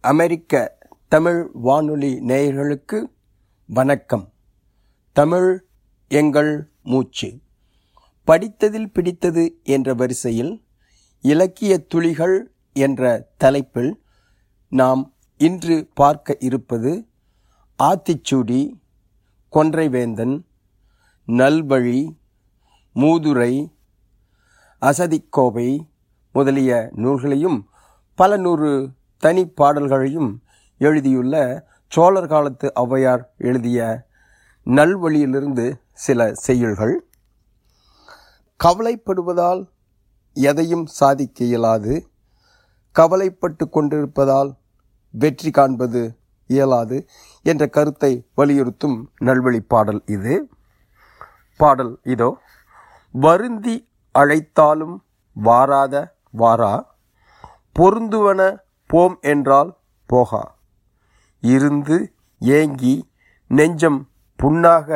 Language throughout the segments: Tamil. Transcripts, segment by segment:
அமெரிக்க தமிழ் வானொலி நேயர்களுக்கு வணக்கம். தமிழ் எங்கள் மூச்சு. படித்ததில் பிடித்தது என்ற வரிசையில் இலக்கிய துளிகள் என்ற தலைப்பில் நாம் இன்று பார்க்க இருப்பது ஆத்திச்சூடி கொன்றைவேந்தன் நல்வழி மூதுரை அசதிக்கோவை முதலிய நூல்களையும் பல நூறு தனி பாடல்களையும் எழுதியுள்ள சோழர் காலத்து ஔவையார் எழுதிய நல்வழியிலிருந்து சில செய்யுள்கள். கவலைப்படுவதால் எதையும் சாதிக்க இயலாது. கவலைப்பட்டு கொண்டிருப்பதால் வெற்றி காண்பது இயலாது என்ற கருத்தை வலியுறுத்தும் நல்வழி பாடல் இது. பாடல் இதோ வருந்தி அழைத்தாலும் வாராத வாரா பொருந்துவன போம் என்றால் போகா. இருந்து ஏங்கி நெஞ்சம் புண்ணாக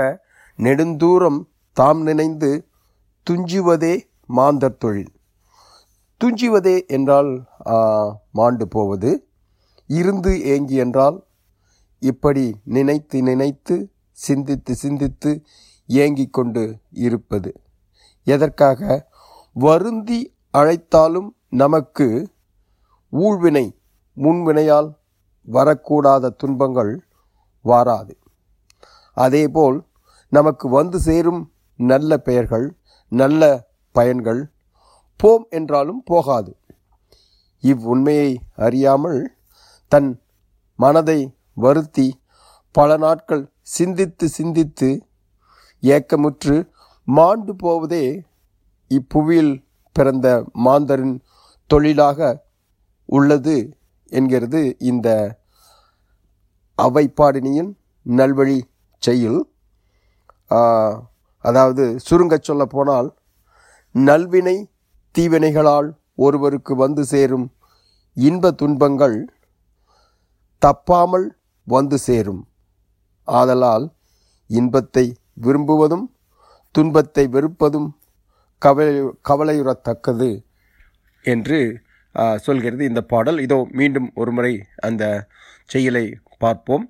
நெடுந்தூரம் தாம் நினைந்து துஞ்சுவதே மாந்தர் தொழில். துஞ்சுவதே என்றால் மாண்டு போவது. இருந்து ஏங்கி என்றால் இப்படி நினைத்து நினைத்து சிந்தித்து சிந்தித்து ஏங்கிக் கொண்டு இருப்பது. எதற்காக? வருந்தி அழைத்தாலும் நமக்கு ஊழ்வினை முன்வினையால் வரக்கூடாத துன்பங்கள் வாராது. அதேபோல் நமக்கு வந்து சேரும் நல்ல பெயர்கள் நல்ல பயன்கள் போம் என்றாலும் போகாது. இவ்வுண்மையை அறியாமல் தன் மனதை வருத்தி பல நாட்கள் சிந்தித்து சிந்தித்து ஏக்கமுற்று மாண்டு போவதே இப்புவியில் பிறந்த மாந்தரின் தொழிலாக உள்ளது. என்கிறது இந்த அவைப்பாடினியின் நல்வழி செய்யுள். அதாவது சுருங்கச் சொல்ல போனால் நல்வினை தீவினைகளால் ஒருவருக்கு வந்து சேரும் இன்ப துன்பங்கள் தப்பாமல் வந்து சேரும். ஆதலால் இன்பத்தை விரும்புவதும் துன்பத்தை வெறுப்பதும் கவலை கவலையுறத்தக்கது என்று சொல்கிறது இந்த பாடல். இதோ மீண்டும் ஒருமுறை அந்த செயலை பார்ப்போம்.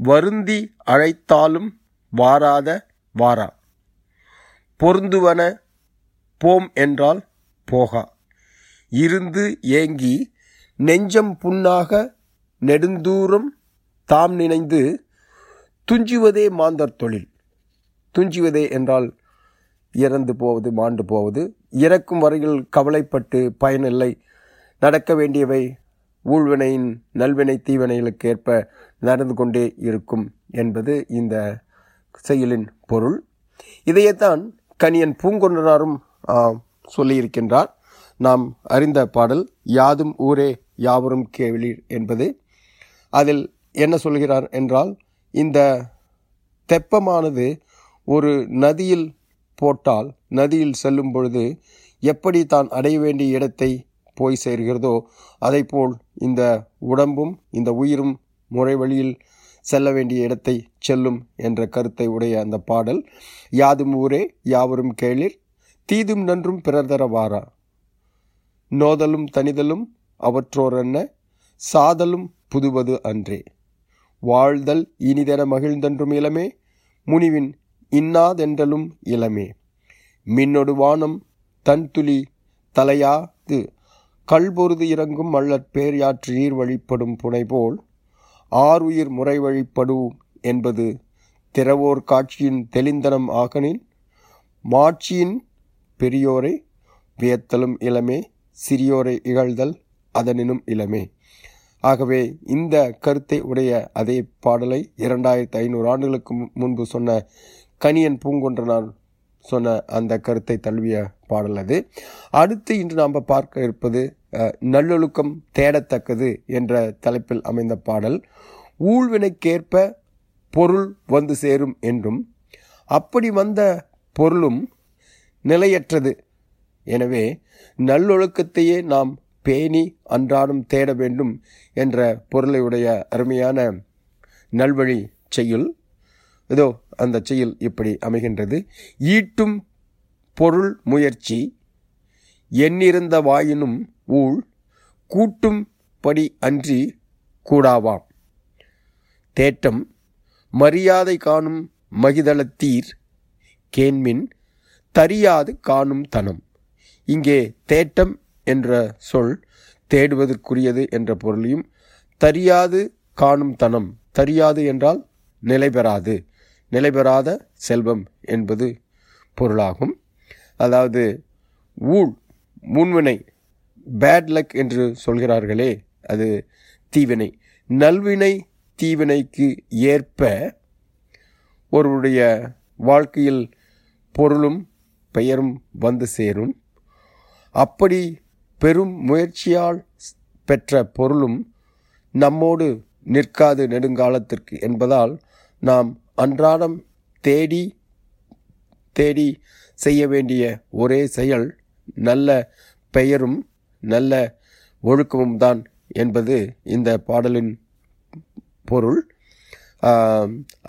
வருந்தி அழைத்தாலும் வாராத வாரா. பொருந்துவன போம் என்றால் போகா. இருந்து ஏங்கி நெஞ்சம் புண்ணாக நெடுந்தூரம் தாம் நினைந்து துஞ்சுவதே மாந்தர் தொழில். துஞ்சுவதே என்றால் இறந்து போவது மாண்டு போவது. இறக்கும் வரையில் கவலைப்பட்டு பயனில்லை. நடக்க வேண்டியவை ஊழ்வினையின் நல்வினை தீவினைகளுக்கு ஏற்ப நடந்து கொண்டே இருக்கும் என்பது இந்த செயலின் பொருள். இதையேத்தான் கணியன் பூங்கொன்றனாரும் சொல்லியிருக்கின்றார். நாம் அறிந்த பாடல் யாதும் ஊரே யாவரும் கேவலீர் என்பது. அதில் என்ன சொல்கிறார் என்றால் இந்த தெப்பமானது ஒரு நதியில் போட்டால் நதியில் செல்லும் பொழுது எப்படி தான் அடைய வேண்டிய இடத்தை போய் சேர்கிறதோ அதைப்போல் இந்த உடம்பும் இந்த உயிரும் முறை வழியில் செல்ல வேண்டிய இடத்தை செல்லும் என்ற கருத்தை உடைய அந்த பாடல் யாதும் ஊரே யாவரும் கேளிர் தீதும் நன்றும் பிறர் வாரா. நோதலும் தனிதலும் அவற்றோரென்ன சாதலும் புதுவது அன்றே. வாழ்தல் இனிதென மகிழ்ந்தன்றும் இளமே முனிவின் இன்னாதென்றலும் இளமே. மின்னொடு வானம் தன்துளி தலையாது கல்பொருது இறங்கும் மள்ளற் பேர் யாற்று நீர் வழிப்படும் புனைபோல் ஆறுயிர் முறை வழிப்படுவோம் என்பது திறவோர் காட்சியின் தெளிந்தனம் ஆகனின் மாட்சியின் பெரியோரை வியத்தலும் இளமே சிறியோரை இகழ்தல் அதனினும் இளமே. ஆகவே இந்த கருத்தை உடைய அதே பாடலை இரண்டாயிரத்தி ஐநூறு ஆண்டுகளுக்கு முன்பு சொன்ன கனியன் பூங்கொன்றனார் சொன்ன அந்த கருத்தை தழுவிய பாடல் அது அடுத்து இன்று நாம் பார்க்க இருப்பது நல்லொழுக்கம் தேடத்தக்கது என்ற தலைப்பில் அமைந்த பாடல் ஊழ்வினைக்கேற்ப பொருள் வந்து சேரும் என்றும் அப்படி வந்த பொருளும் நிலையற்றது. எனவே நல்லொழுக்கத்தையே நாம் பேணி அன்றாடம் தேட வேண்டும் என்ற பொருளையுடைய அருமையான நல்வழி செய்யுள். இதோ அந்த செயல் இப்படி அமைகின்றது. ஈட்டும் பொருள் முயற்சி. எண்ணிருந்த வாயினும் ஊழ் கூட்டும் படி அன்றி கூடாவாம். தேட்டம் மரியாதை காணும் மகிதளத்தீர் கேண்மின் தரியாது காணும் தனம். இங்கே தேட்டம் என்ற சொல் தேடுவதற்குரியது என்ற பொருளையும் தரியாது காணும் தனம். தரியாது என்றால் நிலைபெறாது. நிலைபெறாத செல்வம் என்பது பொருளாகும். அதாவது ஊழ் முன்வினை பேட் லக் என்று சொல்கிறார்களே அது தீவினை. நல்வினை தீவினைக்கு ஏற்ப ஒருவருடைய வாழ்க்கையில் பொருளும் பெயரும் வந்து சேரும். அப்படி பெரும் முயற்சியால் பெற்ற பொருளும் நம்மோடு நிற்காது நெடுங்காலத்திற்கு என்பதால் நாம் அன்றாடம் தேடி தேடி செய்ய வேண்டிய ஒரே செயல் நல்ல பெயரும் நல்ல ஒழுக்கமும் தான் என்பது இந்த பாடலின் பொருள்.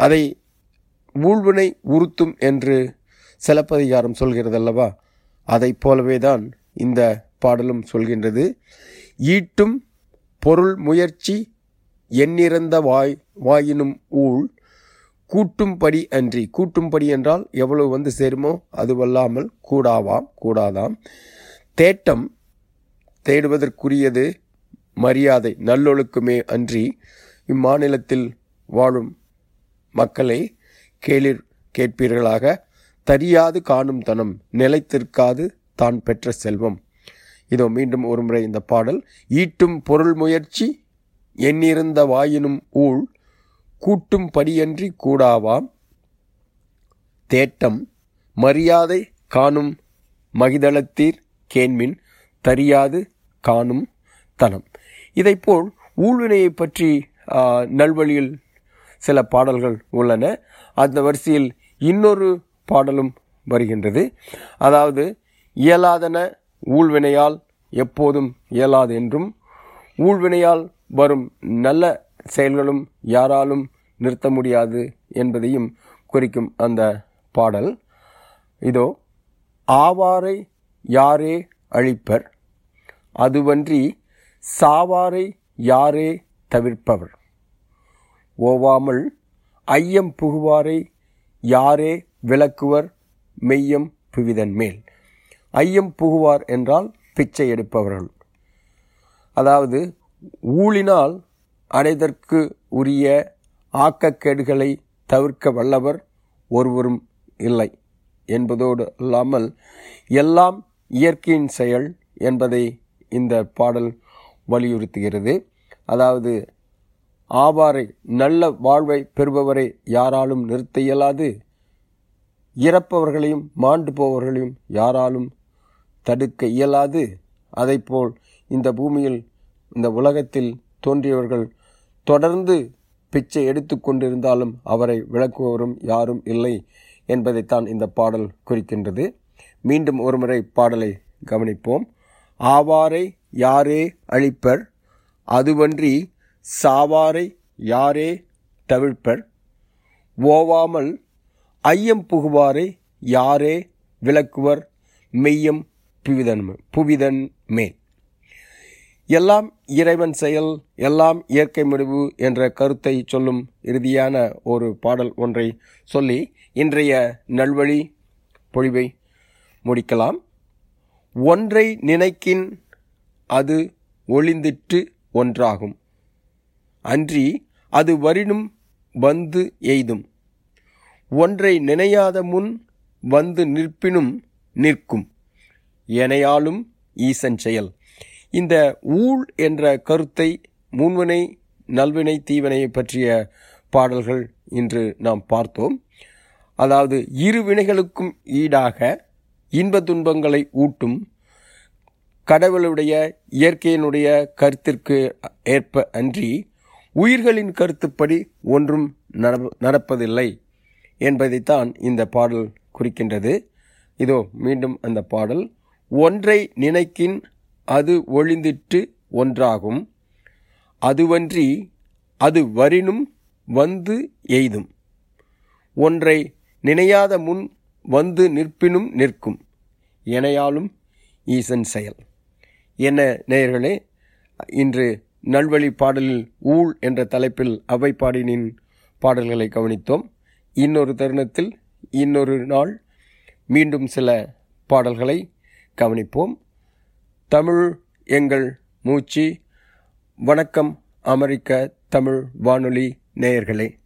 அதை ஊழ்வினை உறுத்தும் என்று சிலப்பதிகாரம் சொல்கிறதல்லவா? அதை போலவே தான் இந்த பாடலும் சொல்கின்றது. ஈட்டும் பொருள் முயற்சி எண்ணிறந்த வாய் வாயினும் ஊழ் கூட்டும்படி அன்றி கூட்டும்படி என்றால் எவ்வளவு வந்து சேருமோ அதுவல்லாமல் கூடாவாம் கூடாதாம். தேட்டம் தேடுவதற்குரியது மரியாதை நல்லொழுக்குமே அன்றி இம்மாநிலத்தில் வாழும் மக்களை கேளிர் கேட்பீர்களாக. தரியாது காணும் தனம் நிலைத்திருக்காது தான் பெற்ற செல்வம். இதோ மீண்டும் ஒருமுறை இந்த பாடல். ஈட்டும் பொருள் முயற்சி எண்ணிருந்த வாயினும் ஊழ் கூட்டும் படியன்றி கூடாவாம். தேட்டம் மரியாதை காணும் மகிதளத்தீர் கேண்மின் தரியாது காணும் தனம். இதைப்போல் ஊழ்வினையை பற்றி நல்வழியில் சில பாடல்கள் உள்ளன. அந்த வரிசையில் இன்னொரு பாடலும் வருகின்றது. அதாவது இயலாதன ஊழ்வினையால் எப்போதும் இயலாது என்றும் ஊழ்வினையால் வரும் நல்ல செயல்களும் யாராலும் நிறுத்த முடியாது என்பதையும் குறிக்கும் அந்த பாடல். இதோ ஆவாரை யாரே அழிப்பர்? அதுவன்றி சாவாரை யாரே தவிர்ப்பவர்? ஓவாமல் ஐயம் புகுவாரை யாரே விளக்குவர் மெய்யம் புவிதன் மேல்? ஐயம் புகுவார் என்றால் பிச்சை எடுப்பவர்கள். அதாவது ஊழினால் அடைதற்கு உரிய ஆக்கக்கேடுகளை தவிர்க்க வல்லவர் ஒருவரும் இல்லை என்பதோடு அல்லாமல் எல்லாம் இயற்கையின் செயல் என்பதை இந்த பாடல் வலியுறுத்துகிறது. அதாவது ஆவாரை நல்ல வாழ்வை பெறுபவரை யாராலும் நிறுத்த இயலாது இறப்பவர்களையும் மாண்டு போவர்களையும் யாராலும் தடுக்க இயலாது. அதைப்போல் இந்த பூமியில் இந்த உலகத்தில் தோன்றியவர்கள் தொடர்ந்து பிச்சை எடுத்து கொண்டிருந்தாலும் அவரை விளக்குவரும் யாரும் இல்லை என்பதைத்தான் இந்த பாடல் குறிக்கின்றது. மீண்டும் ஒருமுறை பாடலை கவனிப்போம். ஆவாரை யாரே அழிப்பர்? அதுவன்றி சாவாரை யாரே தவிழ்ப்பர்? ஓவாமல் ஐயம் புகுவாரை யாரே விளக்குவர்? மெய்யம் புவிதன் புவிதன் மேல் எல்லாம் இறைவன் செயல் எல்லாம் இயற்கை முடிவு என்ற கருத்தை சொல்லும் இறுதியான ஒரு பாடல் ஒன்றை சொல்லி இன்றைய நல்வழி பொழிவை முடிக்கலாம். ஒன்றை நினைக்கின் அது ஒளிந்திட்டு ஒன்றாகும். அன்றி அது வரினும் வந்து எய்தும். ஒன்றை நினையாத முன் வந்து நிற்பினும் நிற்கும். எனையாலும் ஈசன் செயல். இந்த ஊழ் என்ற கருத்தை முன்வினை நல்வினை தீவினை பற்றிய பாடல்கள் இன்று நாம் பார்த்தோம். அதாவது இரு வினைகளுக்கும் ஈடாக இன்ப துன்பங்களை ஊட்டும் கடவுளுடைய இயற்கையினுடைய கருத்திற்கு ஏற்ப அன்றி உயிர்களின் கருத்துப்படி ஒன்றும் நடப்பதில்லை என்பதைத்தான் இந்த பாடல் குறிக்கின்றது. இதோ மீண்டும் அந்த பாடல். ஒன்றை நினைக்கின் அது ஒளிந்திட்டு ஒன்றாகும். அதுவன்றி அது வரினும் வந்து எய்தும். ஒன்றை நினையாத முன் வந்து நிற்பினும் நிற்கும். எனையாலும் ஈசன் செயல். என்ன நேயர்களே இன்று நல்வழி பாடலில் ஊழ் என்ற தலைப்பில் அவை பாடினின் பாடல்களை கவனித்தோம். இன்னொரு தருணத்தில் இன்னொரு நாள் மீண்டும் சில பாடல்களை கவனிப்போம். தமிழ் எங்கள் மூச்சு. வணக்கம் அமெரிக்க தமிழ் வானொலி நேயர்களே.